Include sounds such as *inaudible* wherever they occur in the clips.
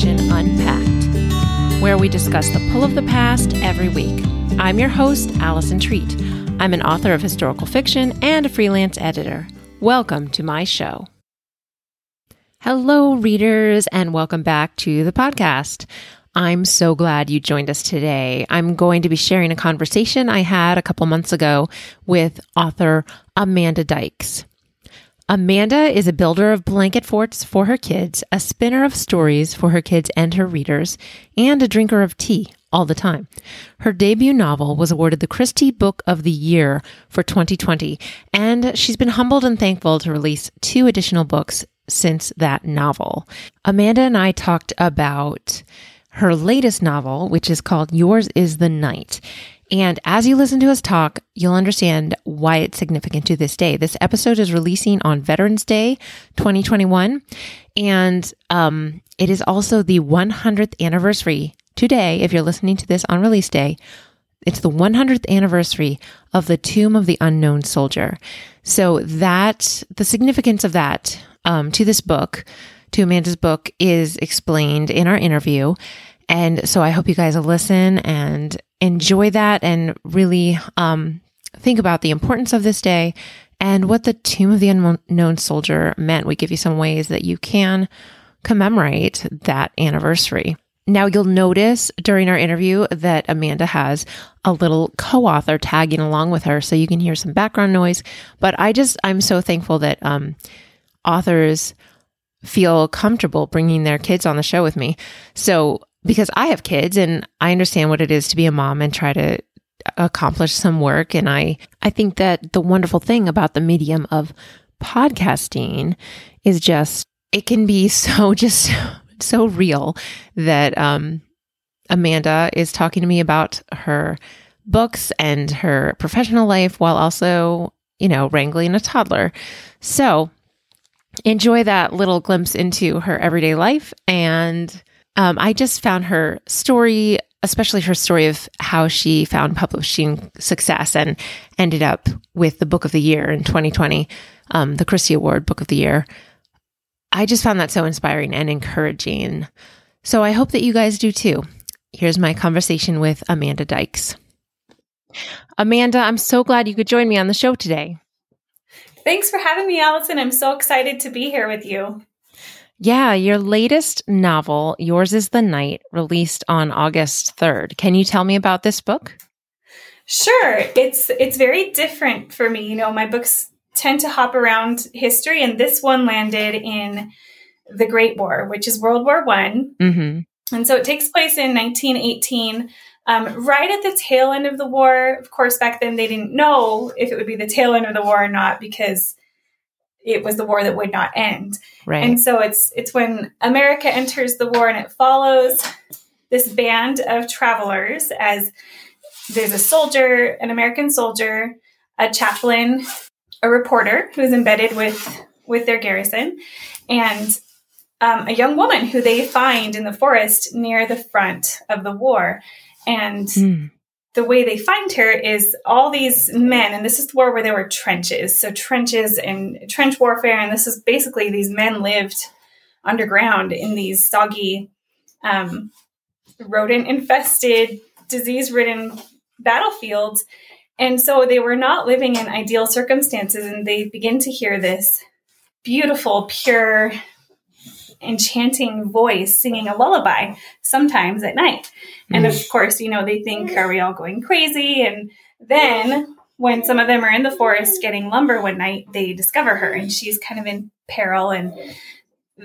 Fiction Unpacked, where we discuss the pull of the past every week. I'm your host, Allison Treat. I'm an author of historical fiction and a freelance editor. Welcome to my show. Hello, readers, and welcome back to the podcast. I'm so glad you joined us today. I'm going to be sharing a conversation I had a couple months ago with author Amanda Dykes. Amanda is a builder of blanket forts for her kids, a spinner of stories for her kids and her readers, and a drinker of tea all the time. Her debut novel was awarded the Christy Book of the Year for 2020, and she's been humbled and thankful to release two additional books since that novel. Amanda and I talked about her latest novel, which is called Yours is the Night. And as you listen to us talk, you'll understand why it's significant to this day. This episode is releasing on Veterans Day 2021. And um, it is also the 100th anniversary today, if you're listening to this on release day. It's the 100th anniversary of the Tomb of the Unknown Soldier. So, that, the significance of that um, to this book, to Amanda's book, is explained in our interview. And so I hope you guys will listen and enjoy that and really um, think about the importance of this day and what the Tomb of the Unknown Soldier meant. We give you some ways that you can commemorate that anniversary. Now, you'll notice during our interview that Amanda has a little co author tagging along with her, so you can hear some background noise. But I just, I'm so thankful that um, authors feel comfortable bringing their kids on the show with me. So because I have kids and I understand what it is to be a mom and try to accomplish some work and I I think that the wonderful thing about the medium of podcasting is just it can be so *laughs* just so real that um Amanda is talking to me about her books and her professional life while also, you know, wrangling a toddler. So, enjoy that little glimpse into her everyday life and um, I just found her story, especially her story of how she found publishing success and ended up with the book of the year in 2020, um, the Christy Award Book of the Year. I just found that so inspiring and encouraging. So I hope that you guys do too. Here's my conversation with Amanda Dykes. Amanda, I'm so glad you could join me on the show today. Thanks for having me, Allison. I'm so excited to be here with you. Yeah, your latest novel, Yours is the Night, released on August 3rd. Can you tell me about this book? Sure. It's it's very different for me. You know, my books tend to hop around history and this one landed in the Great War, which is World War 1. Mm-hmm. And so it takes place in 1918 um, right at the tail end of the war. Of course, back then they didn't know if it would be the tail end of the war or not because it was the war that would not end. Right. And so it's it's when America enters the war and it follows this band of travelers as there's a soldier, an American soldier, a chaplain, a reporter who's embedded with with their garrison, and um, a young woman who they find in the forest near the front of the war. And mm the way they find her is all these men, and this is the war where there were trenches. So trenches and trench warfare, and this is basically these men lived underground in these soggy, um, rodent infested, disease ridden battlefields. And so they were not living in ideal circumstances, and they begin to hear this beautiful, pure enchanting voice singing a lullaby sometimes at night. And of mm. course, you know, they think, are we all going crazy? And then when some of them are in the forest getting lumber one night, they discover her and she's kind of in peril and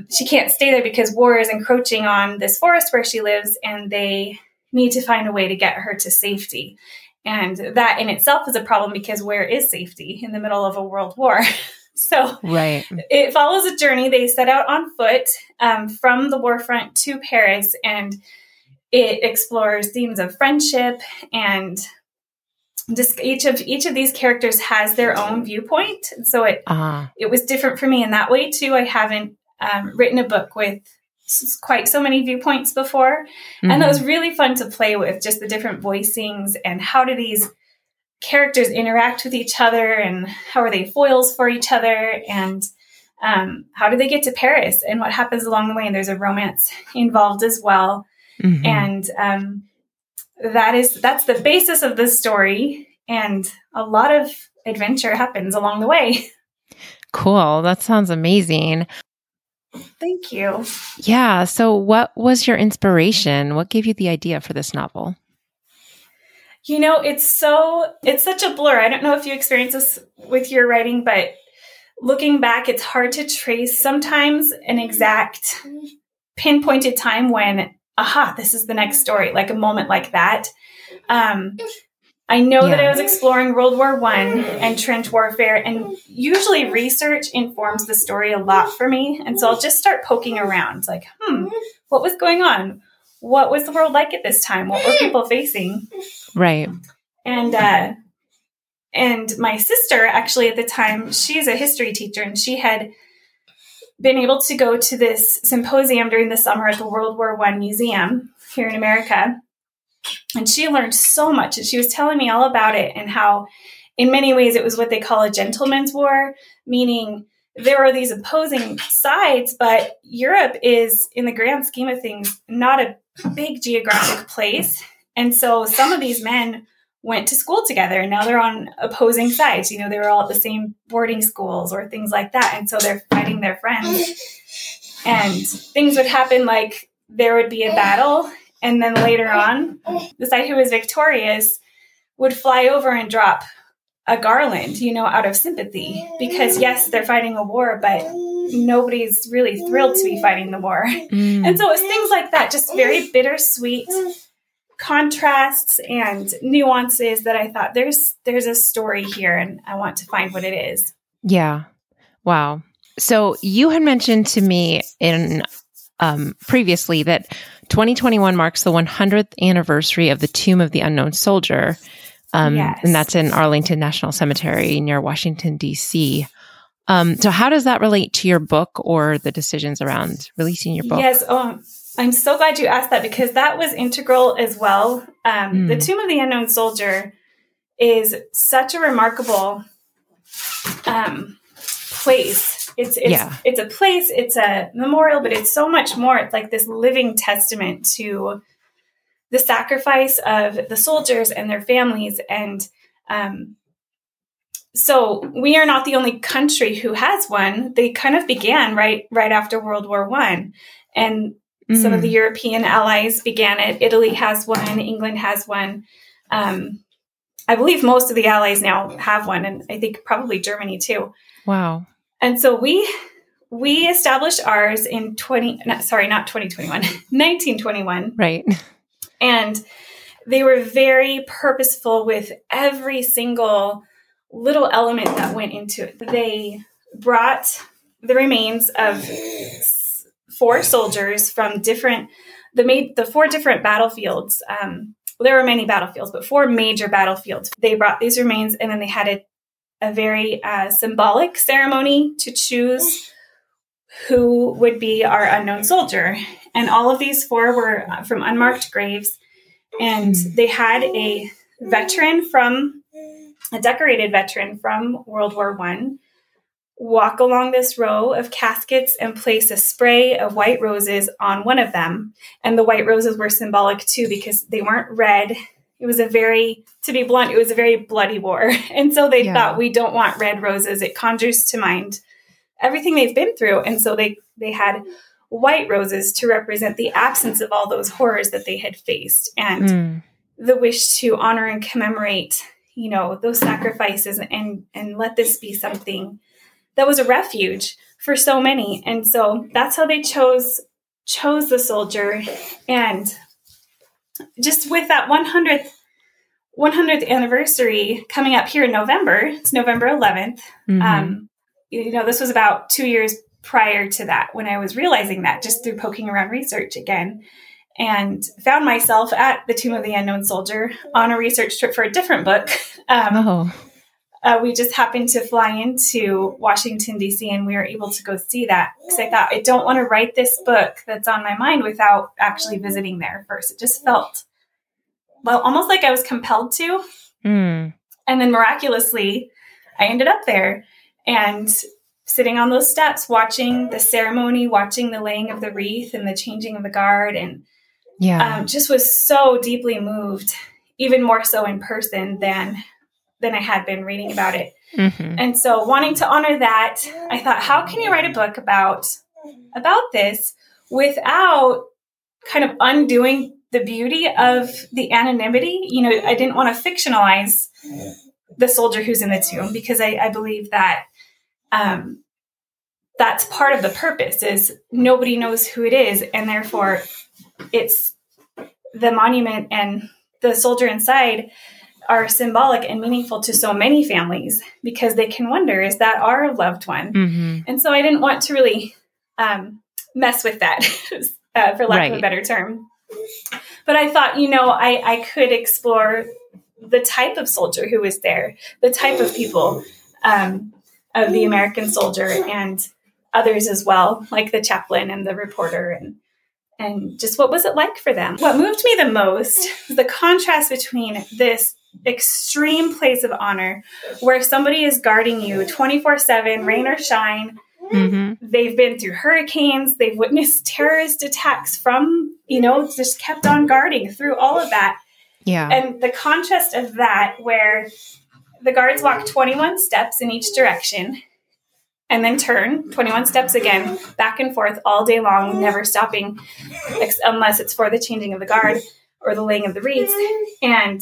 she can't stay there because war is encroaching on this forest where she lives and they need to find a way to get her to safety. And that in itself is a problem because where is safety in the middle of a world war? *laughs* So right. it follows a journey. They set out on foot um, from the war front to Paris, and it explores themes of friendship and just each of each of these characters has their own viewpoint. So it uh-huh. it was different for me in that way too. I haven't um, written a book with quite so many viewpoints before, mm-hmm. and that was really fun to play with. Just the different voicings and how do these characters interact with each other and how are they foils for each other and um, how do they get to Paris and what happens along the way? And there's a romance involved as well. Mm-hmm. And um, that is that's the basis of the story. And a lot of adventure happens along the way. *laughs* Cool. That sounds amazing. Thank you. Yeah. So, what was your inspiration? What gave you the idea for this novel? You know, it's so, it's such a blur. I don't know if you experience this with your writing, but looking back, it's hard to trace sometimes an exact pinpointed time when, aha, this is the next story, like a moment like that. Um, I know yeah. that I was exploring World War One and trench warfare, and usually research informs the story a lot for me. And so I'll just start poking around, like, hmm, what was going on? What was the world like at this time? What were people facing? Right. And uh, and my sister, actually, at the time, she's a history teacher, and she had been able to go to this symposium during the summer at the World War One Museum here in America and she learned so much. And she was telling me all about it and how, in many ways, it was what they call a gentleman's war, meaning there are these opposing sides, but Europe is, in the grand scheme of things, not a big geographic place. And so some of these men went to school together and now they're on opposing sides. You know, they were all at the same boarding schools or things like that. And so they're fighting their friends. And things would happen like there would be a battle and then later on, the side who was victorious would fly over and drop a garland, you know, out of sympathy. Because yes, they're fighting a war, but nobody's really thrilled to be fighting the war. Mm. And so it's things like that, just very bittersweet contrasts and nuances that I thought there's there's a story here and I want to find what it is. Yeah. Wow. So you had mentioned to me in um, previously that 2021 marks the 100th anniversary of the Tomb of the Unknown Soldier. Um, yes. And that's in Arlington National Cemetery near Washington, D.C. Um, so, how does that relate to your book or the decisions around releasing your book? Yes. Oh, I'm so glad you asked that because that was integral as well. Um, mm. The Tomb of the Unknown Soldier is such a remarkable um, place it's it's yeah. it's a place, it's a memorial, but it's so much more. It's like this living testament to the sacrifice of the soldiers and their families and um, so we are not the only country who has one. They kind of began right right after World War One, and mm. some of the mm. European allies began it. Italy has one. England has one. Um, I believe most of the allies now have one, and I think probably Germany too. Wow. And so we we established ours in 20 not, sorry, not 2021, 1921. *laughs* Right. And they were very purposeful with every single little element that went into it. They brought the remains of four soldiers from different the made the four different battlefields um, there were many battlefields, but four major battlefields. They brought these remains and then they had a a very uh, symbolic ceremony to choose who would be our unknown soldier. And all of these four were uh, from unmarked graves. And they had a veteran from, a decorated veteran from World War One, walk along this row of caskets and place a spray of white roses on one of them. And the white roses were symbolic too because they weren't red it was a very to be blunt it was a very bloody war *laughs* and so they yeah. thought we don't want red roses it conjures to mind everything they've been through and so they they had white roses to represent the absence of all those horrors that they had faced and mm. the wish to honor and commemorate you know those sacrifices and and let this be something that was a refuge for so many and so that's how they chose chose the soldier and just with that 100th 100th anniversary coming up here in November, it's November 11th. Mm-hmm. Um, you know, this was about two years prior to that when I was realizing that just through poking around research again and found myself at the Tomb of the Unknown Soldier on a research trip for a different book. *laughs* Um, oh uh, we just happened to fly into Washington, D.C., and we were able to go see that because I thought, I don't want to write this book that's on my mind without actually visiting there first. It just felt, well, almost like I was compelled to. Mm. And then miraculously, I ended up there. And sitting on those steps, watching the ceremony, watching the laying of the wreath and the changing of the guard, and yeah, um, just was so deeply moved, even more so in person than than I had been reading about it. Mm-hmm. And so, wanting to honor that, I thought, how can you write a book about about this without kind of undoing the beauty of the anonymity? You know, I didn't want to fictionalize the soldier who's in the tomb because I, I believe that um, that's part of the purpose is nobody knows who it is and therefore it's the monument and the soldier inside are symbolic and meaningful to so many families because they can wonder is that our loved one mm-hmm. and so i didn't want to really um, mess with that *laughs* uh, for lack right. of a better term but i thought you know I, I could explore the type of soldier who was there the type of people um, of the american soldier and others as well like the chaplain and the reporter and and just what was it like for them? What moved me the most *laughs* was the contrast between this extreme place of honor where somebody is guarding you 24 7, rain or shine. Mm-hmm. They've been through hurricanes, they've witnessed terrorist attacks from, you know, just kept on guarding through all of that. Yeah. And the contrast of that, where the guards walk 21 steps in each direction and then turn 21 steps again, back and forth all day long, never stopping, unless it's for the changing of the guard or the laying of the wreaths. And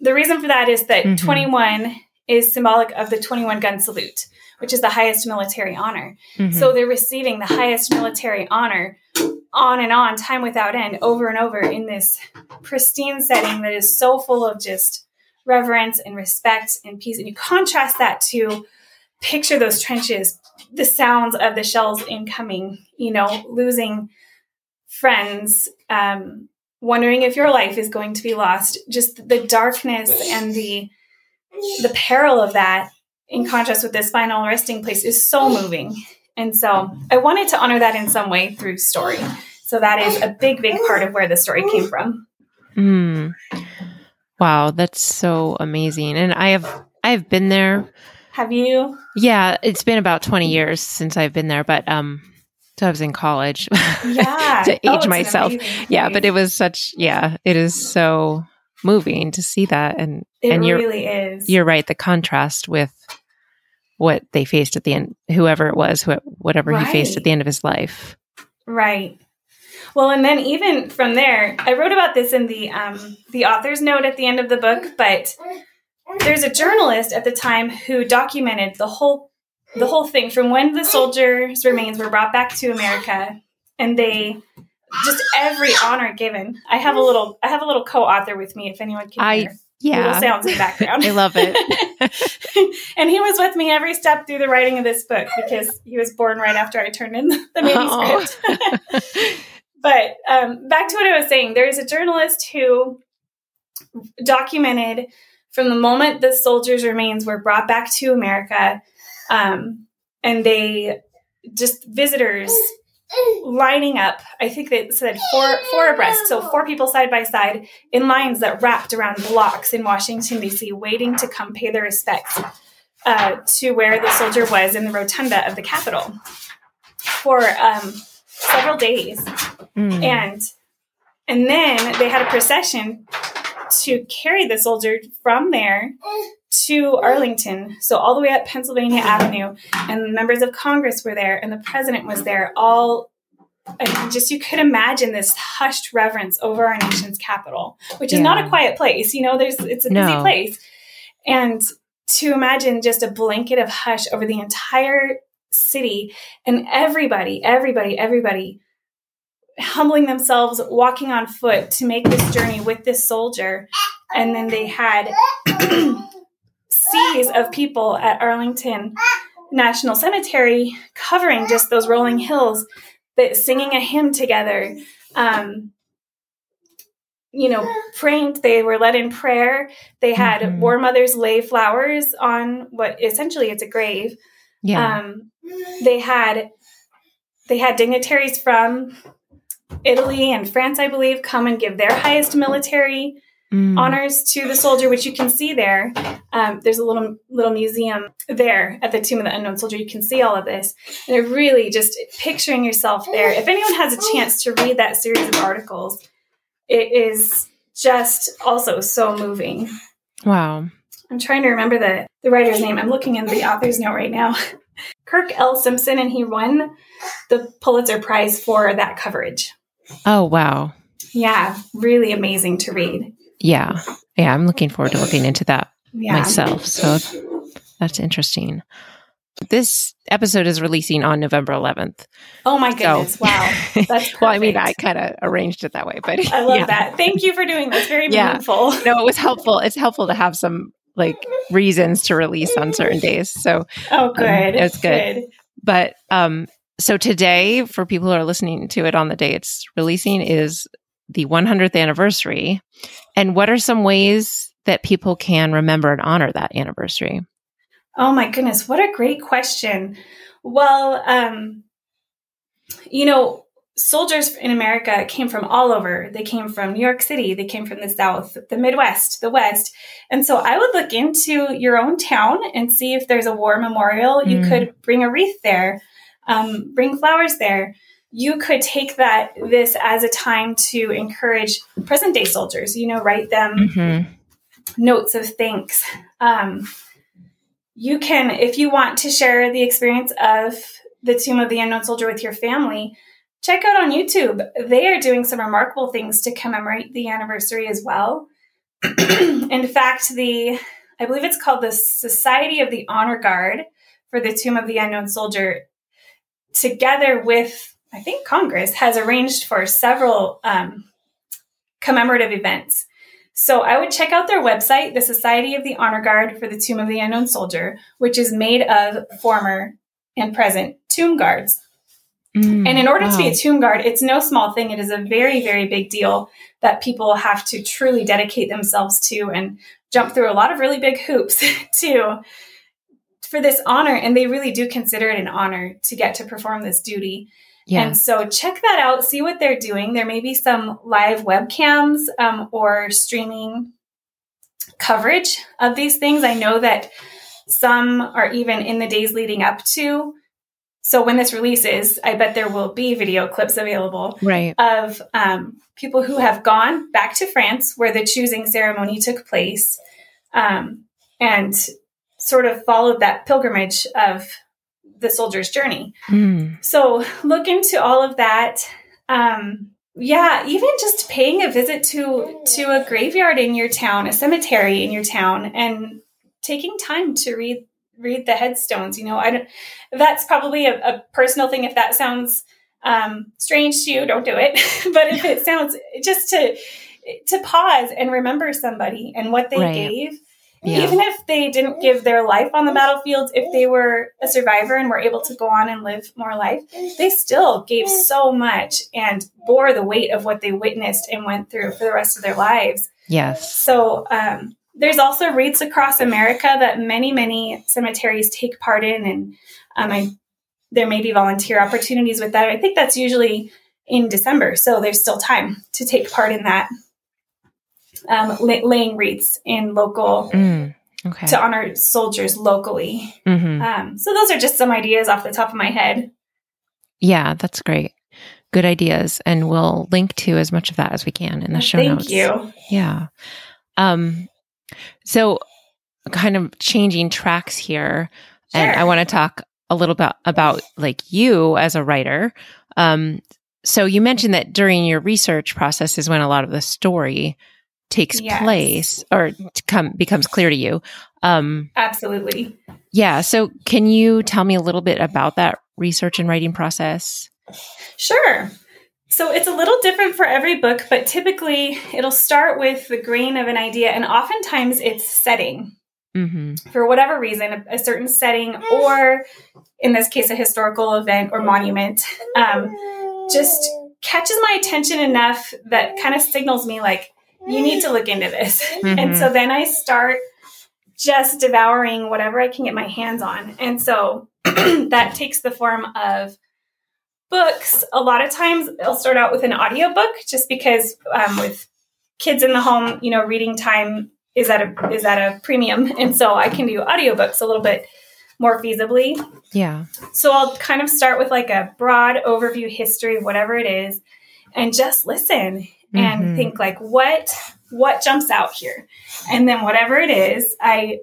the reason for that is that mm-hmm. 21 is symbolic of the 21 gun salute, which is the highest military honor. Mm-hmm. So they're receiving the highest military honor on and on, time without end, over and over in this pristine setting that is so full of just reverence and respect and peace. And you contrast that to picture those trenches, the sounds of the shells incoming, you know, losing friends, um, wondering if your life is going to be lost. Just the darkness and the the peril of that in contrast with this final resting place is so moving. And so I wanted to honor that in some way through story. So that is a big, big part of where the story came from. Mm. Wow, that's so amazing. And I have I've been there. Have you? Yeah, it's been about 20 years since I've been there, but um so I was in college. *laughs* Yeah. to age oh, myself. Yeah, but it was such yeah, it is so moving to see that and it and you're, really is. You're right, the contrast with what they faced at the end whoever it was, wh- whatever right. he faced at the end of his life. Right. Well, and then even from there, I wrote about this in the um, the author's note at the end of the book, but there's a journalist at the time who documented the whole the whole thing from when the soldiers' remains were brought back to America, and they just every honor given. I have a little I have a little co-author with me if anyone can I, hear. Yeah. Little sounds in the background. *laughs* I love it. *laughs* and he was with me every step through the writing of this book because he was born right after I turned in the manuscript. *laughs* but um, back to what I was saying, there's a journalist who documented from the moment the soldiers' remains were brought back to America um, and they just visitors lining up. I think they said four four abreast, so four people side by side in lines that wrapped around blocks in Washington D.C., waiting to come pay their respects uh, to where the soldier was in the rotunda of the Capitol for um, several days, mm. and and then they had a procession to carry the soldier from there to Arlington, so all the way up Pennsylvania Avenue, and members of Congress were there, and the president was there. All and just you could imagine this hushed reverence over our nation's capital, which is yeah. not a quiet place. You know, there's it's a no. busy place, and to imagine just a blanket of hush over the entire city and everybody, everybody, everybody humbling themselves, walking on foot to make this journey with this soldier. And then they had *clears throat* seas of people at Arlington National Cemetery covering just those rolling hills, that singing a hymn together. Um, you know, praying. They were led in prayer. They had mm-hmm. war mothers lay flowers on what essentially it's a grave. Yeah. Um, they had they had dignitaries from Italy and France, I believe, come and give their highest military mm. honors to the soldier, which you can see there. Um, there's a little little museum there at the Tomb of the Unknown Soldier. You can see all of this. And it really just picturing yourself there. If anyone has a chance to read that series of articles, it is just also so moving. Wow. I'm trying to remember the, the writer's name. I'm looking in the author's note right now. *laughs* Kirk L. Simpson, and he won the Pulitzer Prize for that coverage. Oh, wow. Yeah, really amazing to read. Yeah. Yeah, I'm looking forward to looking into that yeah. myself. So that's interesting. This episode is releasing on November 11th. Oh my goodness. So, wow. *laughs* That's well, I mean, I kind of arranged it that way, but I love yeah. that. Thank you for doing this. Very yeah. meaningful. No, it was helpful. It's helpful to have some like reasons to release on certain days. So, oh, good. Um, it was good. good. But, um, so today, for people who are listening to it on the day it's releasing, is the 100th anniversary. And what are some ways that people can remember and honor that anniversary? Oh my goodness, what a great question. Well, um, you know, soldiers in America came from all over. They came from New York City, they came from the South, the Midwest, the West. And so I would look into your own town and see if there's a war memorial. Mm. You could bring a wreath there, um, bring flowers there you could take that this as a time to encourage present day soldiers you know write them mm-hmm. notes of thanks. Um, you can if you want to share the experience of the tomb of the unknown soldier with your family check out on youtube. They are doing some remarkable things to commemorate the anniversary as well. *clears throat* In fact the i believe it's called the society of the honor guard for the tomb of the unknown soldier together with I think Congress has arranged for several um, commemorative events. So I would check out their website, the Society of the Honor Guard for the Tomb of the Unknown Soldier, which is made of former and present tomb guards. Mm, and in order wow. to be a tomb guard, it's no small thing. It is a very, very big deal that people have to truly dedicate themselves to and jump through a lot of really big hoops *laughs* to for this honor. And they really do consider it an honor to get to perform this duty. Yeah. And so check that out, see what they're doing. There may be some live webcams um, or streaming coverage of these things. I know that some are even in the days leading up to. So when this releases, I bet there will be video clips available right. of um, people who have gone back to France where the choosing ceremony took place um, and sort of followed that pilgrimage of the soldier's journey. Mm. So look into all of that. Um, yeah, even just paying a visit to to a graveyard in your town, a cemetery in your town, and taking time to read read the headstones. You know, I don't. That's probably a, a personal thing. If that sounds um, strange to you, don't do it. *laughs* but if it sounds just to to pause and remember somebody and what they right. gave yeah. Even if they didn't give their life on the battlefield, if they were a survivor and were able to go on and live more life, they still gave so much and bore the weight of what they witnessed and went through for the rest of their lives. Yes. So um, there's also wreaths across America that many, many cemeteries take part in, and um, I, there may be volunteer opportunities with that. I think that's usually in December, so there's still time to take part in that um, laying wreaths in local mm, okay. to honor soldiers locally. Mm-hmm. Um, so those are just some ideas off the top of my head. Yeah, that's great. Good ideas, and we'll link to as much of that as we can in the show Thank notes. Thank you. Yeah. Um. So, kind of changing tracks here, sure. and I want to talk a little bit about like you as a writer. Um. So you mentioned that during your research process is when a lot of the story takes yes. place or come becomes clear to you. Um, Absolutely. Yeah. So, can you tell me a little bit about that research and writing process? Sure. So it's a little different for every book, but typically it'll start with the grain of an idea, and oftentimes it's setting. Mm-hmm. For whatever reason, a, a, certain setting, or in this case, a historical event or monument, um, just catches my attention enough that kind of signals me like, you need to look into this. Mm-hmm. *laughs* And so then I start just devouring whatever I can get my hands on. And so *clears throat* that takes the form of books. A lot of times I'll start out with an audiobook just because um, with kids in the home, you know, reading time is at a is at a premium, *laughs* and so I can do audiobooks a little bit more feasibly. Yeah. So I'll kind of start with like a broad overview history whatever it is, and just listen and mm-hmm. think like what what jumps out here, and then whatever it is, I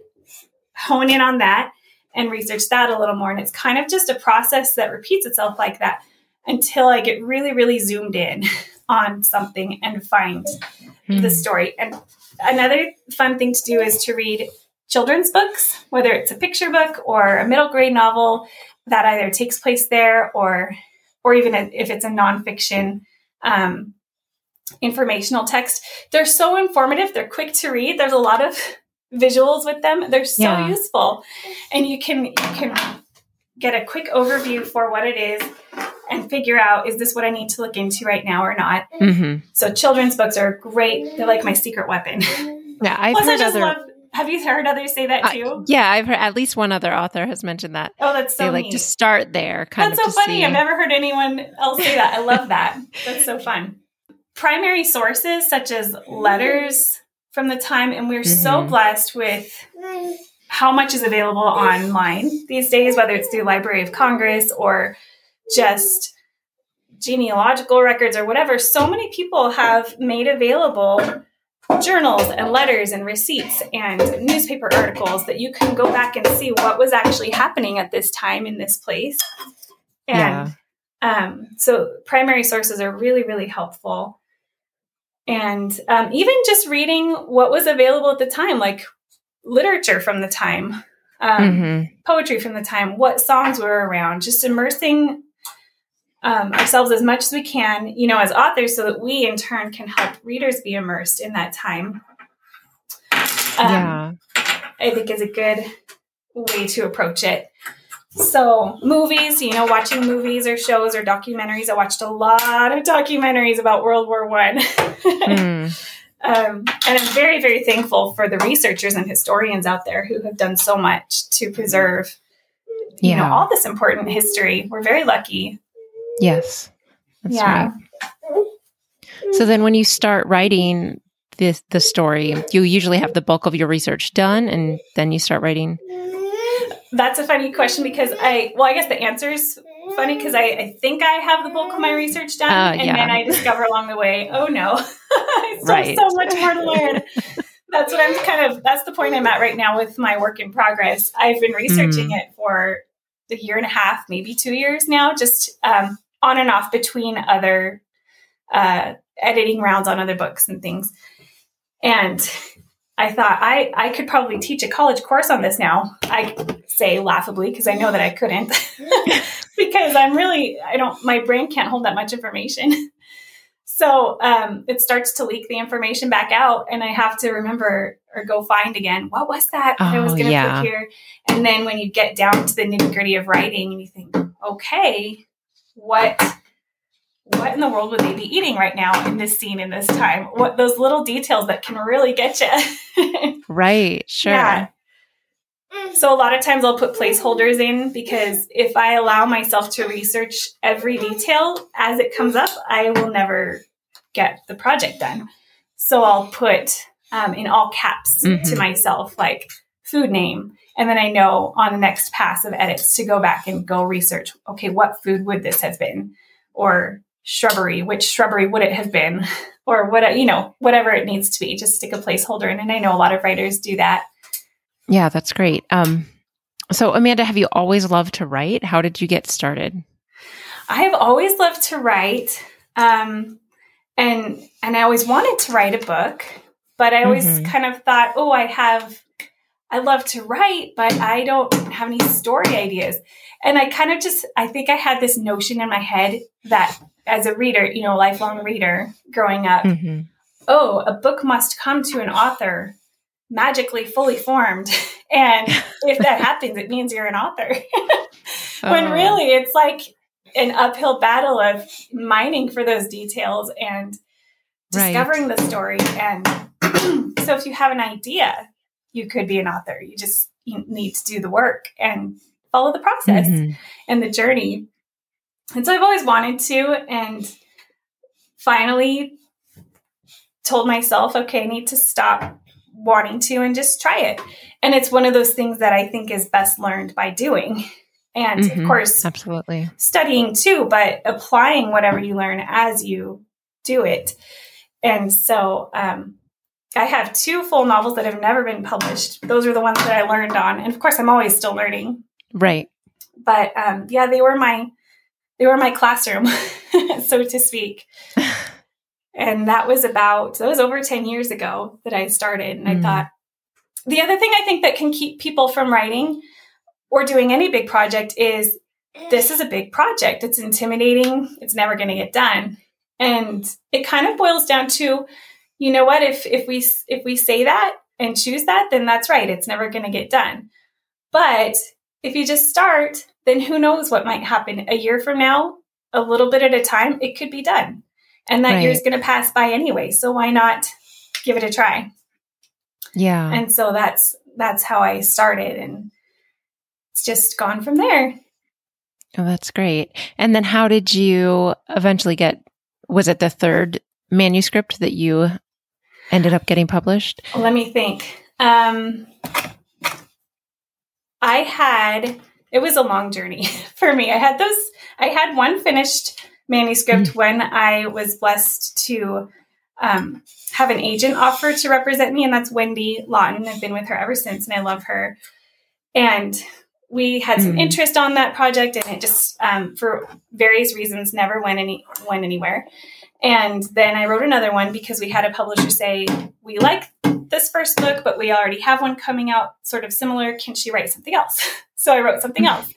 hone in on that and research that a little more. And it's kind of just a process that repeats itself like that until I get really, really zoomed in *laughs* on something and find mm-hmm. the story. And another fun thing to do is to read children's books, whether it's a picture book or a middle grade novel that either takes place there or or even if it's a nonfiction um, informational text. They're so informative. They're quick to read. There's a lot of *laughs* visuals with them. They're so yeah. useful, and you can you can get a quick overview for what it is and figure out is this what I need to look into right now or not. Mm-hmm. So children's books are great. They're like my secret weapon. *laughs* Yeah, I've Plus, heard other. Love, have you heard others say that too? Uh, yeah, I've heard at least one other author has mentioned that. Oh, that's so they like neat. to start there. Kind that's of so funny. See. I've never heard anyone else say that. I love that. that's so fun. *laughs* Primary sources such as letters from the time, and we're mm-hmm. so blessed with how much is available online these days, whether it's through Library of Congress or just genealogical records or whatever. So many people have made available journals and letters and receipts and newspaper articles that you can go back and see what was actually happening at this time in this place. And yeah. um, so primary sources are really, really helpful and um, even just reading what was available at the time, like literature from the time, um, mm-hmm. poetry from the time, what songs were around, just immersing um, ourselves as much as we can, you know, as authors, so that we in turn can help readers be immersed in that time. Um, yeah, I think is a good way to approach it. So, movies, you know, watching movies or shows or documentaries. I watched a lot of documentaries about World War One. mm. *laughs* um, and I'm very, very thankful for the researchers and historians out there who have done so much to preserve, you yeah. know, all this important history. We're very lucky. Yes. yeah. Right. So then when you start writing this the story, you usually have the bulk of your research done and then you start writing that's a funny question because I, well, I guess the answer is funny because I, I think I have the bulk of my research done. Uh, and yeah. then I *laughs* discover along the way, oh no, *laughs* I still right. so much more to learn. *laughs* that's what I'm kind of, that's the point I'm at right now with my work in progress. I've been researching mm. it for a year and a half, maybe two years now, just um, on and off between other uh, editing rounds on other books and things. And I thought I, I could probably teach a college course on this now. I say laughably because I know that I couldn't *laughs* because I'm really, I don't, my brain can't hold that much information. *laughs* so um, it starts to leak the information back out and I have to remember or go find again, what was that oh, I was going to yeah. put here? And then when you get down to the nitty gritty of writing and you think, okay, what what in the world would they be eating right now in this scene in this time? What those little details that can really get you. *laughs* right, sure. Yeah. So a lot of times I'll put placeholders in because if I allow myself to research every detail as it comes up, I will never get the project done. So I'll put um, in all caps mm-hmm. to myself like food name. And then I know on the next pass of edits to go back and go research, okay, what food would this have been? Or shrubbery, which shrubbery would it have been? *laughs* Or what, you know, whatever it needs to be, just stick a placeholder in. And I know a lot of writers do that. Yeah, that's great. Um, so, Amanda, have you always loved to write? How did you get started? I have always loved to write, um, and and I always wanted to write a book, but I always mm-hmm. kind of thought, oh, I have, I love to write, but I don't have any story ideas. And I kind of just, I think I had this notion in my head that as a reader, you know, lifelong reader growing up, mm-hmm. oh, a book must come to an author magically fully formed. *laughs* And if that *laughs* happens, it means you're an author. *laughs* when oh. really it's like an uphill battle of mining for those details and discovering right. the story. And *clears throat* so if you have an idea, you could be an author. You just you need to do the work and follow the process mm-hmm. and the journey. And so I've always wanted to. And finally, told myself, okay, I need to stop wanting to and just try it. And it's one of those things that I think is best learned by doing. And mm-hmm. of course, absolutely studying too, but applying whatever you learn as you do it. And so, um, I have two full novels that have never been published. Those are the ones that I learned on. And of course, I'm always still learning. Right. But um, yeah, they were my they were my classroom, *laughs* so to speak. *laughs* and that was about that was over 10 years ago that I started and mm. I thought the other thing I think that can keep people from writing or doing any big project is this is a big project. It's intimidating. It's never going to get done. And it kind of boils down to you know what if if we if we say that and choose that then that's right it's never going to get done but if you just start then who knows what might happen a year from now a little bit at a time it could be done and that right. year is going to pass by anyway so why not give it a try yeah and so that's that's how i started and it's just gone from there oh that's great and then how did you eventually get was it the third manuscript that you ended up getting published? Let me think. Um, I had it was a long journey *laughs* for me. I had those. I had one finished manuscript mm-hmm. when I was blessed to um, have an agent offer to represent me, and that's Wendy Lawton. I've been with her ever since, and I love her. And we had some mm-hmm. interest on that project, and it just, um, for various reasons, never went any went anywhere. And then I wrote another one because we had a publisher say, We like this first book, but we already have one coming out sort of similar. Can she write something else? *laughs* so I wrote something else.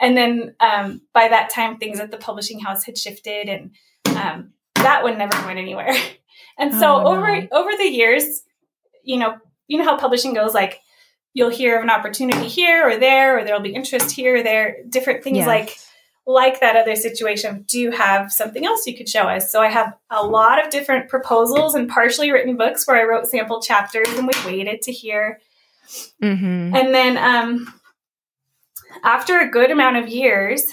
And then um, by that time, things at the publishing house had shifted, and um, that one never went anywhere. *laughs* And so oh, over over the years, you know, you know how publishing goes. Like you'll hear of an opportunity here or there, or there'll be interest here or there. Different things yes. like like that other situation, do you have something else you could show us? So I have a lot of different proposals and partially written books where I wrote sample chapters and we waited to hear. Mm-hmm. And then um, after a good amount of years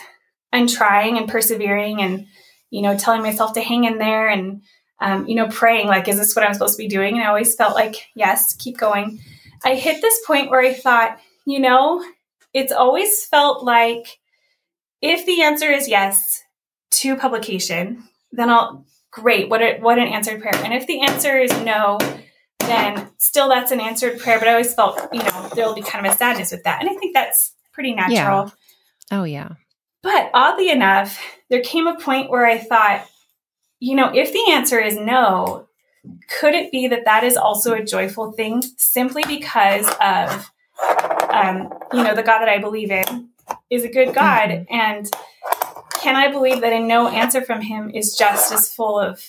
and trying and persevering and, you know, telling myself to hang in there and, um, you know, praying, like, is this what I'm supposed to be doing? And I always felt like, yes, keep going. I hit this point where I thought, you know, it's always felt like if the answer is yes to publication, then I'll great. What a, what an answered prayer. And if the answer is no, then still that's an answered prayer. But I always felt, you know, there'll be kind of a sadness with that. And I think that's pretty natural. Yeah. Oh yeah. But oddly enough, there came a point where I thought, you know, if the answer is no, could it be that that is also a joyful thing simply because of, um, you know, the God that I believe in is a good God. Mm-hmm. And can I believe that a no answer from him is just as full of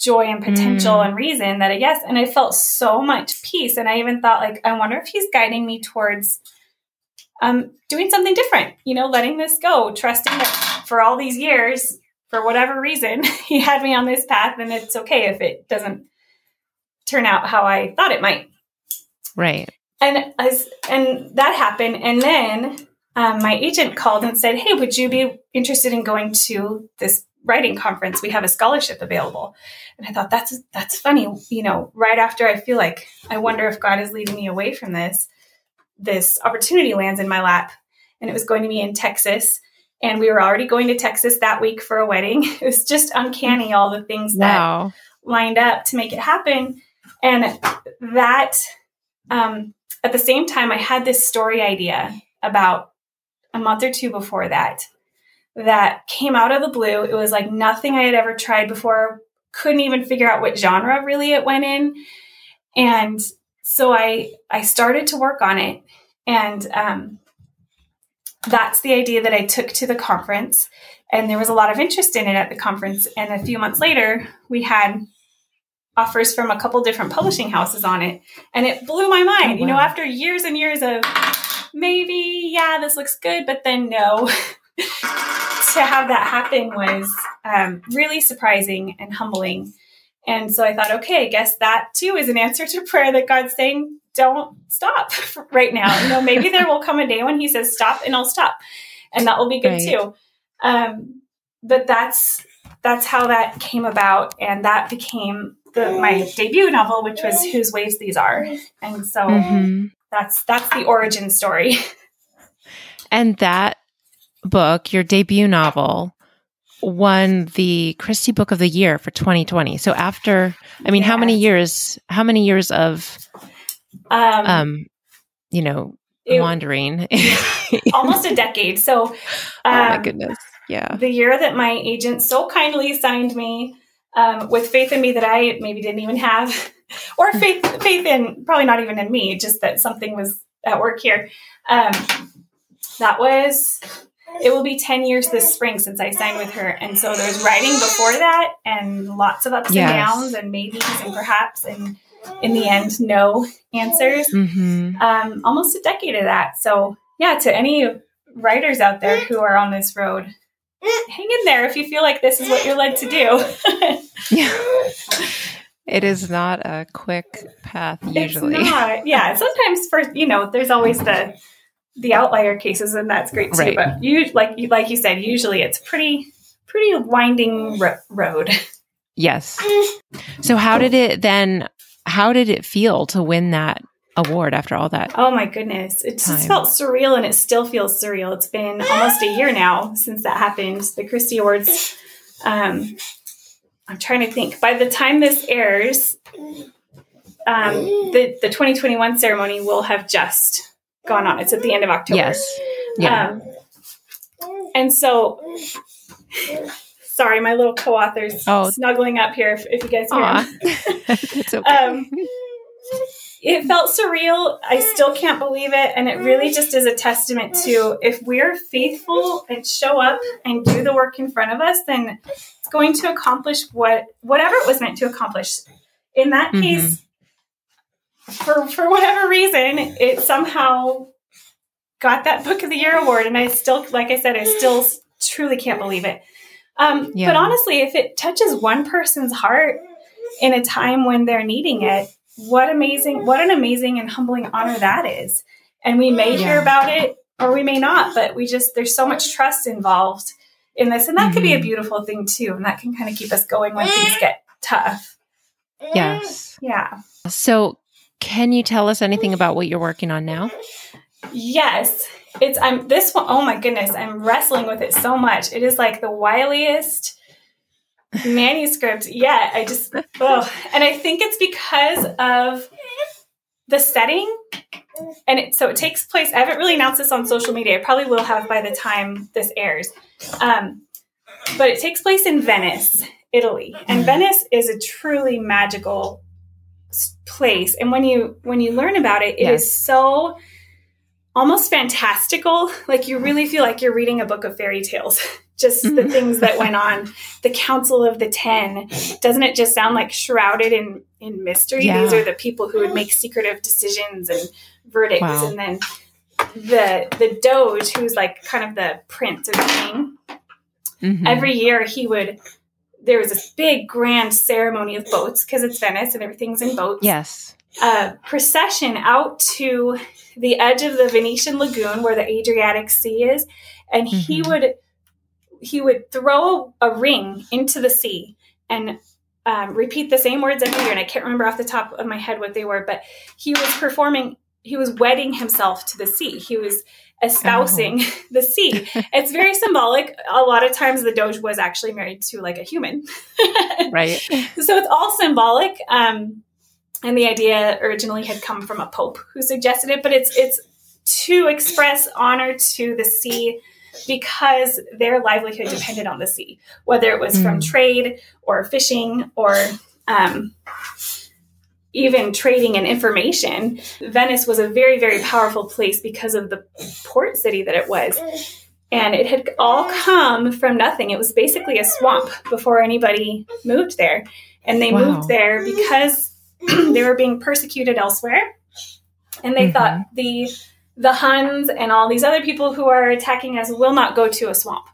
joy and potential mm. and reason that a yes? And I felt so much peace. And I even thought, like, I wonder if he's guiding me towards um, doing something different, you know, letting this go, trusting that for all these years, for whatever reason, *laughs* he had me on this path and it's okay if it doesn't turn out how I thought it might. Right. And as and that happened and then um, my agent called and said, Hey, would you be interested in going to this writing conference? We have a scholarship available. And I thought, that's, that's funny. You know, right after I feel like, I wonder if God is leading me away from this, this opportunity lands in my lap. And it was going to be in Texas. And we were already going to Texas that week for a wedding. *laughs* It was just uncanny, all the things wow. that lined up to make it happen. And that, um, at the same time, I had this story idea about a month or two before that that came out of the blue. It was like nothing I had ever tried before. Couldn't even figure out what genre really it went in. And so I I started to work on it. And um, that's the idea that I took to the conference. And there was a lot of interest in it at the conference. And a few months later, we had offers from a couple different publishing houses on it. And it blew my mind. Oh, wow. You know, after years and years of maybe, yeah, this looks good, but then no. *laughs* to have that happen was um, really surprising and humbling. And so I thought, okay, I guess that too is an answer to prayer that God's saying, don't stop *laughs* right now. You know, maybe there will come a day when He says stop, and I'll stop, and that will be good right. too. Um, but that's that's how that came about, and that became the my debut novel, which was Whose Waves These Are, and so mm-hmm. that's that's the origin story. *laughs* And that book, your debut novel, won the Christy Book of the Year for 2020. So after, I mean, yes. how many years? How many years of, um, um you know, it, wandering? *laughs* almost a decade. So, um, *laughs* oh my um, goodness, yeah. The year that my agent so kindly signed me um, with faith in me that I maybe didn't even have, *laughs* or faith faith in probably not even in me, just that something was at work here. Um, that was it will be 10 years this spring since I signed with her. And so there's writing before that and lots of ups yes. and downs and maybes and perhaps and in the end, no answers. Mm-hmm. Um, almost a decade of that. So yeah, to any writers out there who are on this road, hang in there if you feel like this is what you're led to do. *laughs* yeah. It is not a quick path usually. Yeah. Sometimes for you know, there's always the the outlier cases, and that's great too. Right. But you, like you, like you said, usually it's pretty pretty winding ro- road. *laughs* Yes. So how did it then? How did it feel to win that award after all that? Oh my goodness. It time? just felt surreal and it still feels surreal. It's been almost a year now since that happened. The Christy Awards. Um, I'm trying to think. By the time this airs, um, the, the 2021 ceremony will have just gone on. It's at the end of October. Yes. Yeah. Um, and so, sorry, my little co-authors oh. snuggling up here. If, if you guys hear *laughs* *laughs* it's okay. Um, it felt surreal. I still can't believe it, and it really just is a testament to if we're faithful and show up and do the work in front of us, then it's going to accomplish what whatever it was meant to accomplish. In that mm-hmm. case, for for whatever reason, it somehow got that Book of the Year award, and I still, like I said, I still truly can't believe it. Um, yeah. But honestly, if it touches one person's heart in a time when they're needing it, what amazing, what an amazing and humbling honor that is. And we may yeah. hear about it or we may not, but we just, there's so much trust involved in this. And that mm-hmm. could be a mm-hmm. beautiful thing too. And that can kind of keep us going when things get tough. Yes. Yeah. So, can you tell us anything about what you're working on now? Yes. It's I'm this one oh my goodness, I'm wrestling with it so much. It is like the wiliest manuscript yet. I just oh and I think it's because of the setting. And it, so it takes place. I haven't really announced this on social media. I probably will have by the time this airs. Um, but it takes place in Venice, Italy, and Venice is a truly magical place and when you when you learn about it it yes. is so almost fantastical like you really feel like you're reading a book of fairy tales *laughs* just the mm-hmm. things that went on *laughs* the council of the 10 doesn't it just sound like shrouded in in mystery yeah. these are the people who would make secretive decisions and verdicts wow. and then the the doge who's like kind of the prince or the king mm-hmm. every year he would there was this big grand ceremony of boats because it's Venice and everything's in boats. Yes. A procession out to the edge of the Venetian lagoon where the Adriatic Sea is, and mm-hmm. he would he would throw a ring into the sea and um, repeat the same words every year. And I can't remember off the top of my head what they were, but he was performing. He was wedding himself to the sea. He was espousing oh. *laughs* the sea. *laughs* It's very symbolic. A lot of times the Doge was actually married to like a human. *laughs* right. So it's all symbolic. Um, and the idea originally had come from a pope who suggested it, but it's it's to express honor to the sea because their livelihood depended on the sea, whether it was mm. from trade or fishing or um, even trading and information, Venice was a very, very powerful place because of the port city that it was. And it had all come from nothing. It was basically a swamp before anybody moved there. And they wow. moved there because *clears throat* they were being persecuted elsewhere. And they mm-hmm. thought the the Huns and all these other people who are attacking us will not go to a swamp.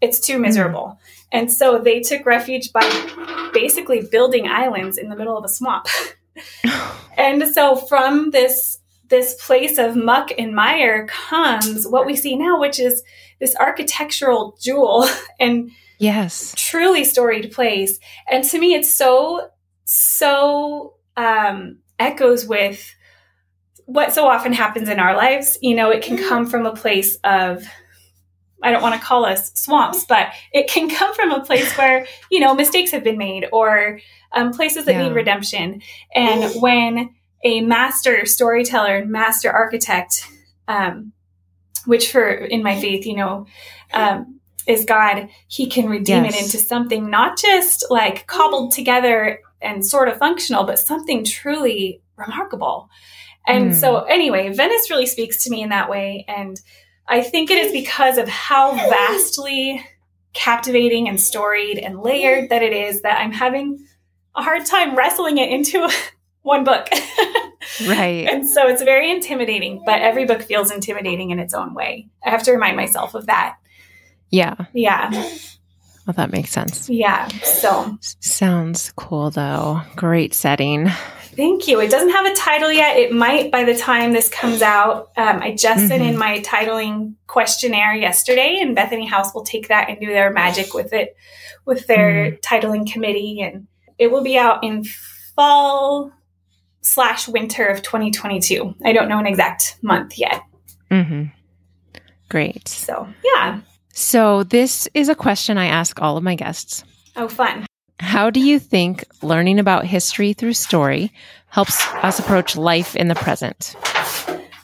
It's too miserable. Mm-hmm. And so they took refuge by basically building islands in the middle of a swamp. *laughs* *laughs* and so from this this place of muck and mire comes what we see now, which is this architectural jewel *laughs* and yes, truly storied place. And to me, it's so so um, echoes with what so often happens in our lives. You know, it can come from a place of I don't want to call us swamps, but it can come from a place where, you know, mistakes have been made or um, places that yeah. need redemption. And *gasps* when a master storyteller, and master architect, um, which for in my faith, you know, um, is God, he can redeem yes. it into something not just like cobbled together and sort of functional, but something truly remarkable. And mm. so, anyway, Venice really speaks to me in that way. And I think it is because of how *gasps* vastly captivating and storied and layered that it is that I'm having a hard time wrestling it into *laughs* one book. *laughs* right. And so it's very intimidating, but every book feels intimidating in its own way. I have to remind myself of that. Yeah. Yeah. Well, that makes sense. Yeah. So sounds cool though. Great setting. Thank you. It doesn't have a title yet. It might by the time this comes out. Um, I just mm-hmm. sent in mm-hmm. my titling questionnaire yesterday, and Bethany House will take that and do their magic with it, with their mm. titling committee, and it will be out in fall slash winter of 2022. I don't know an exact month yet. Mm-hmm. Great. So yeah. So this is a question I ask all of my guests. Oh, fun. How do you think learning about history through story helps us approach life in the present?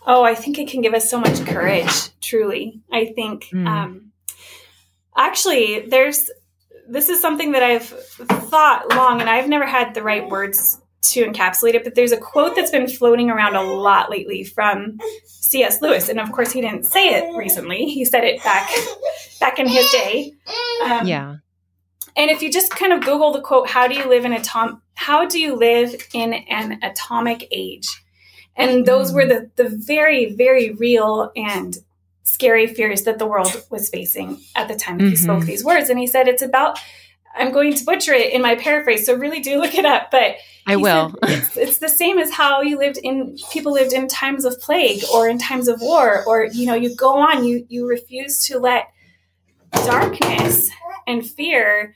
Oh, I think it can give us so much courage, truly. I think mm. um, actually, there's this is something that I've thought long and I've never had the right words to encapsulate it, but there's a quote that's been floating around a lot lately from C.S. Lewis, and of course he didn't say it recently. He said it back *laughs* back in his day. Um, yeah. And if you just kind of Google the quote, "How do you live in atom? How do you live in an atomic age?" And those were the the very very real and scary fears that the world was facing at the time mm-hmm. he spoke mm-hmm. these words. And he said, "It's about." I'm going to butcher it in my paraphrase, so really do look it up. But I will. *laughs* it's, it's, the same as how you lived in people lived in times of plague or in times of war, or you know, you go on. You you refuse to let darkness and fear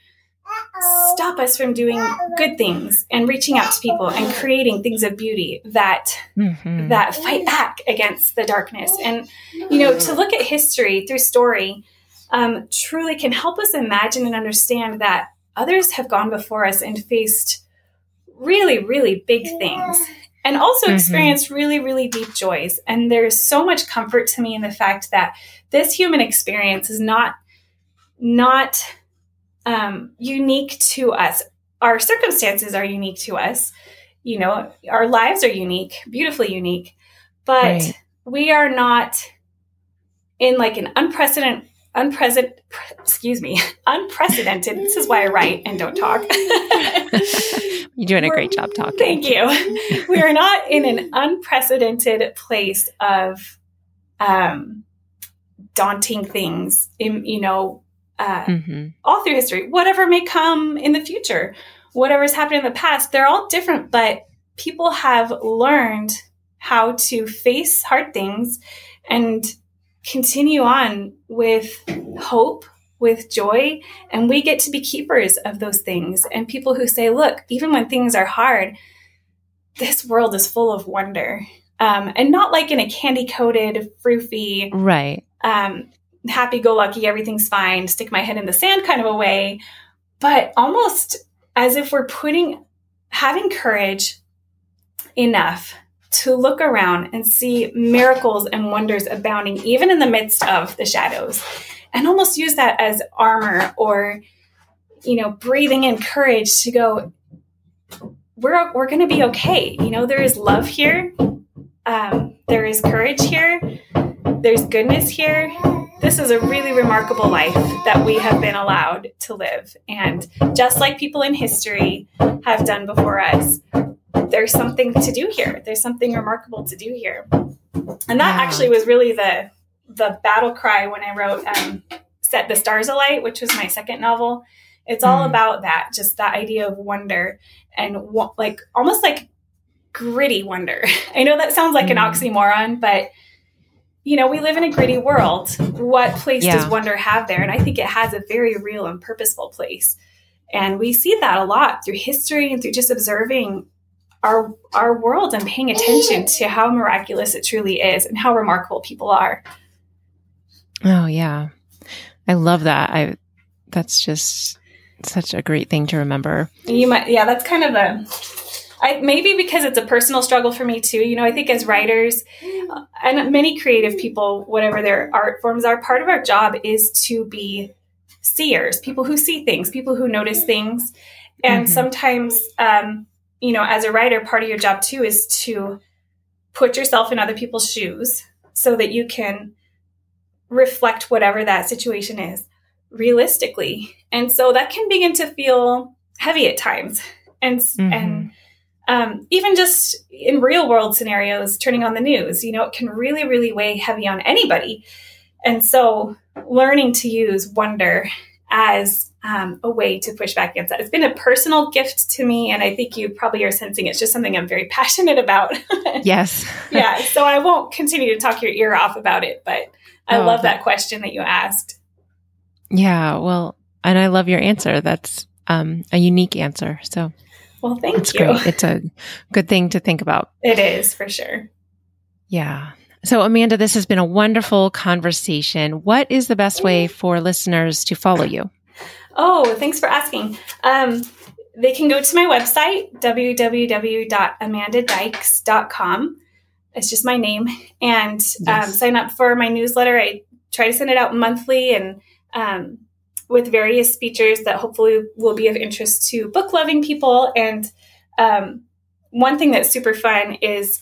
stop us from doing good things and reaching out to people and creating things of beauty that mm-hmm. that fight back against the darkness and you know to look at history through story um, truly can help us imagine and understand that others have gone before us and faced really really big things and also mm-hmm. experienced really really deep joys and there's so much comfort to me in the fact that this human experience is not not um, unique to us. Our circumstances are unique to us. You know, our lives are unique, beautifully unique, but right. we are not in like an unprecedented unprecedented excuse me *laughs* unprecedented this is why i write and don't talk *laughs* you're doing a great job talking thank you we are not in an unprecedented place of um, daunting things in, you know uh, mm-hmm. all through history, whatever may come in the future, whatever's happened in the past, they're all different, but people have learned how to face hard things and continue on with hope, with joy. And we get to be keepers of those things and people who say, look, even when things are hard, this world is full of wonder. Um, and not like in a candy coated, froofy, right? Um, happy go lucky, everything's fine, stick my head in the sand kind of a way, but almost as if we're putting, having courage enough to look around and see miracles and wonders abounding, even in the midst of the shadows, and almost use that as armor or, you know, breathing in courage to go, we're, we're going to be okay. You know, there is love here. Um, there is courage here. There's goodness here this is a really remarkable life that we have been allowed to live. And just like people in history have done before us, there's something to do here. There's something remarkable to do here. And that actually was really the the battle cry when I wrote um, Set the Stars Alight, which was my second novel. It's all mm. about that, just that idea of wonder and like almost like gritty wonder. *laughs* I know that sounds like mm. an oxymoron, but you know, we live in a gritty world. What place yeah. does wonder have there? And I think it has a very real and purposeful place. And we see that a lot through history and through just observing our our world and paying attention to how miraculous it truly is and how remarkable people are. Oh yeah. I love that. I that's just such a great thing to remember. You might yeah, that's kind of a I, maybe because it's a personal struggle for me too. You know, I think as writers and many creative people, whatever their art forms are, part of our job is to be seers, people who see things, people who notice things. And mm-hmm. sometimes, um, you know, as a writer, part of your job too is to put yourself in other people's shoes so that you can reflect whatever that situation is realistically. And so that can begin to feel heavy at times. And, mm-hmm. and, um, even just in real world scenarios, turning on the news, you know, it can really, really weigh heavy on anybody. And so learning to use wonder as um, a way to push back against that. It's been a personal gift to me, and I think you probably are sensing it's just something I'm very *laughs* passionate about. yes. *laughs* yeah. So I won't continue to talk your ear off about it, but I oh, love that question that you asked. Yeah. Well, and I love your answer. That's um, a unique answer. So, well, thank it's you. Great. It's a good thing to think about. It is for sure. Yeah. So, Amanda, this has been a wonderful conversation. What is the best way for listeners to follow you? Oh, thanks for asking. Um, they can go to my website, www.amandadykes.com. It's just my name. And um, yes. um, sign up for my newsletter. I try to send it out monthly and um, with various features that hopefully will be of interest to book loving people. And um, one thing that's super fun is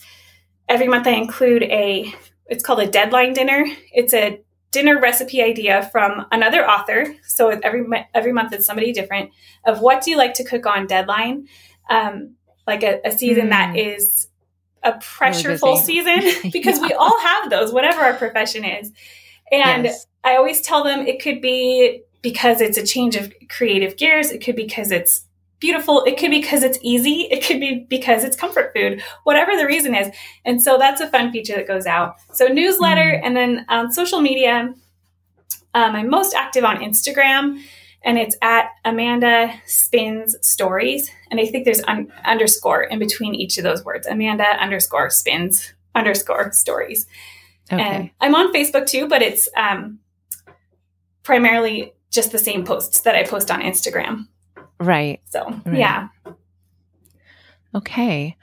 every month I include a, it's called a deadline dinner. It's a dinner recipe idea from another author. So every every month it's somebody different of what do you like to cook on deadline, um, like a, a season mm. that hmm. a pressureful season *laughs* *laughs* because yeah. we all have those, whatever our profession is. And yes. I always tell them it could be because it's a change of creative gears. It could be because it's beautiful. It could be because it's easy. It could be because it's comfort food, whatever the reason is. And so that's a fun feature that goes out. So newsletter mm. and then on social media, um, I'm most active on Instagram and it's at Amanda Spins Stories. And I think there's un- underscore in between each of those words. Amanda underscore spins underscore stories. Okay. And I'm on Facebook too, but it's um, primarily just the same posts that I post on Instagram. Right. So, right. yeah. Okay.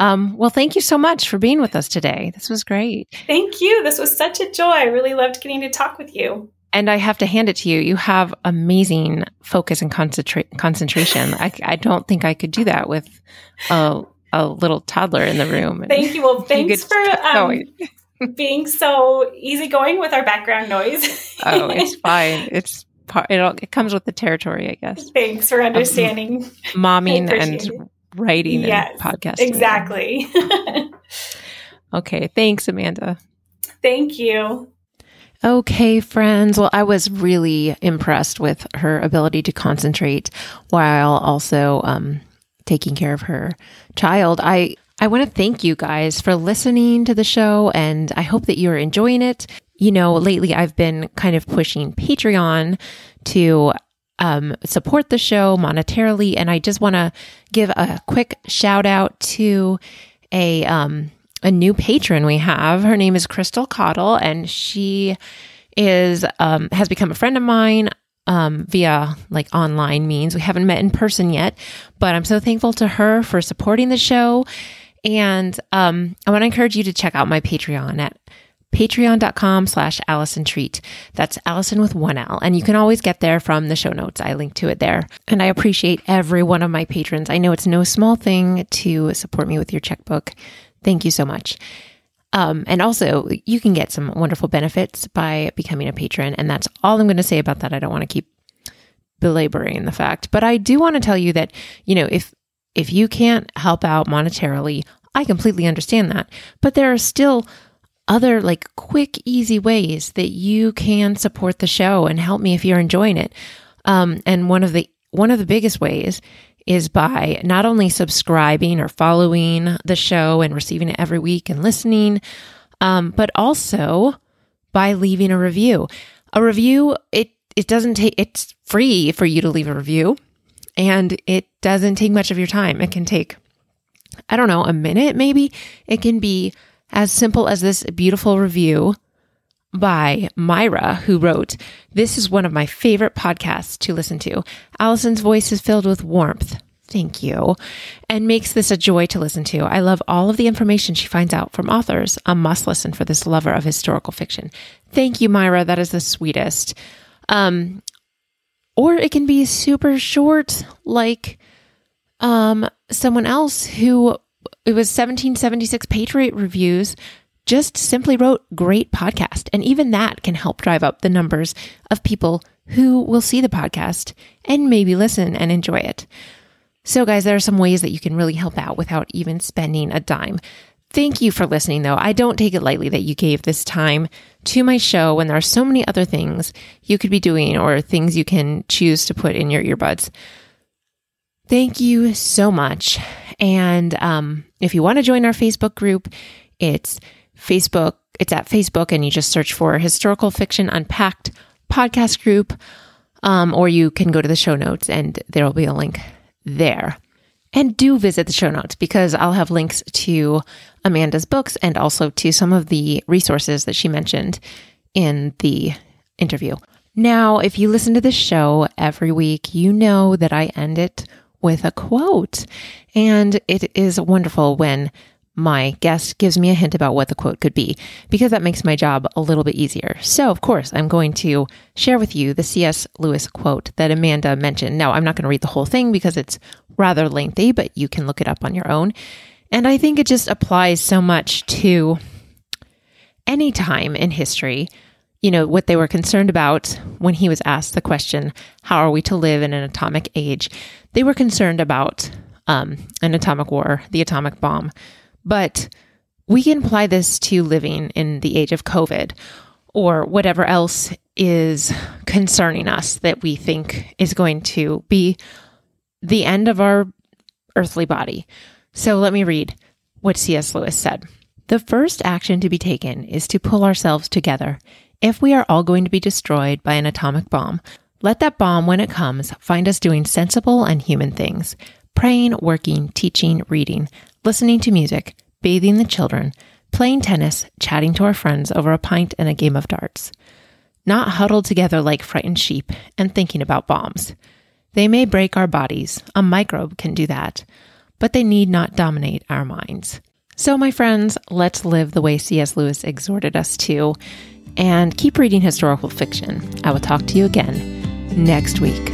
Um, well, thank you so much for being with us today. This was great. Thank you. This was such a joy. I really loved getting to talk with you. And I have to hand it to you. You have amazing focus and concentra- concentration. I, I don't think I could do that with a, a little toddler in the room. *laughs* Thank you. Well, thanks for um, being so easygoing with our background noise. oh, it's *laughs* fine. It's part. It, all, it comes with the territory, I guess. Thanks for understanding. momming and writing yes, and podcasting. Exactly. *laughs* okay. Thanks, Amanda. Thank you. Okay, friends. Well, I was really impressed with her ability to concentrate while also um, taking care of her child. I I want to thank you guys for listening to the show, and I hope that you're enjoying it you know, lately I've been kind of pushing Patreon to um, support the show monetarily. And I just want to give a quick shout out to a, um, a new patron we have. Her name is Crystal Cottle, and she is um, has become a friend of mine um, via like online means. We haven't met in person yet, but I'm so thankful to her for supporting the show. And um, I want to encourage you to check out my Patreon at patreon.com slash Allison Treat. That's Allison with one L. And you can always get there from the show notes. I link to it there. And I appreciate every one of my patrons. I know it's no small thing to support me with your checkbook. Thank you so much. Um, and also, you can get some wonderful benefits by becoming a patron. And that's all I'm going to say about that. I don't want to keep belaboring the fact, but I do want to tell you that, you know, if if you can't help out monetarily, I completely understand that. But there are still other like quick, easy ways that you can support the show and help me if you're enjoying it. Um, and one of the one of the biggest ways is by not only subscribing or following the show and receiving it every week and listening, um, but also by leaving a review. A review it it doesn't take it's free for you to leave a review. And it doesn't take much of your time. It can take, I don't know, a minute maybe. It can be as simple as this beautiful review by Myra, who wrote, This is one of my favorite podcasts to listen to. Allison's voice is filled with warmth. Thank you. And makes this a joy to listen to. I love all of the information she finds out from authors. A must listen for this lover of historical fiction. Thank you, Myra. That is the sweetest. Um, or it can be super short, like um, someone else who it was 1776 Patriot Reviews just simply wrote great podcast. And even that can help drive up the numbers of people who will see the podcast and maybe listen and enjoy it. So, guys, there are some ways that you can really help out without even spending a dime. Thank you for listening, though. I don't take it lightly that you gave this time to my show when there are so many other things you could be doing or things you can choose to put in your earbuds. Thank you so much. And um, if you want to join our Facebook group, it's Facebook. It's at Facebook, and you just search for Historical Fiction Unpacked podcast group, um, or you can go to the show notes, and there will be a link there. And do visit the show notes because I'll have links to Amanda's books and also to some of the resources that she mentioned in the interview. Now, if you listen to this show every week, you know that I end it with a quote. And it is wonderful when my guest gives me a hint about what the quote could be, because that makes my job a little bit easier. So, of course, I'm going to share with you the C.S. Lewis quote that Amanda mentioned. Now, I'm not going to read the whole thing because it's rather lengthy, but you can look it up on your own. And I think it just applies so much to any time in history. You know, what they were concerned about when he was asked the question, How are we to live in an atomic age? They were concerned about um, an atomic war, the atomic bomb but we can apply this to living in the age of COVID or whatever else is concerning us that we think is going to be the end of our earthly body. So let me read what C.S. Lewis said. The first action to be taken is to pull ourselves together. If we are all going to be destroyed by an atomic bomb, let that bomb, when it comes, find us doing sensible and human things praying, working, teaching, reading, listening to music, bathing the children, playing tennis, chatting to our friends over a pint and a game of darts. Not huddled together like frightened sheep and thinking about bombs. They may break our bodies, a microbe can do that, but they need not dominate our minds. So, my friends, let's live the way C.S. Lewis exhorted us to and keep reading historical fiction. I will talk to you again next week.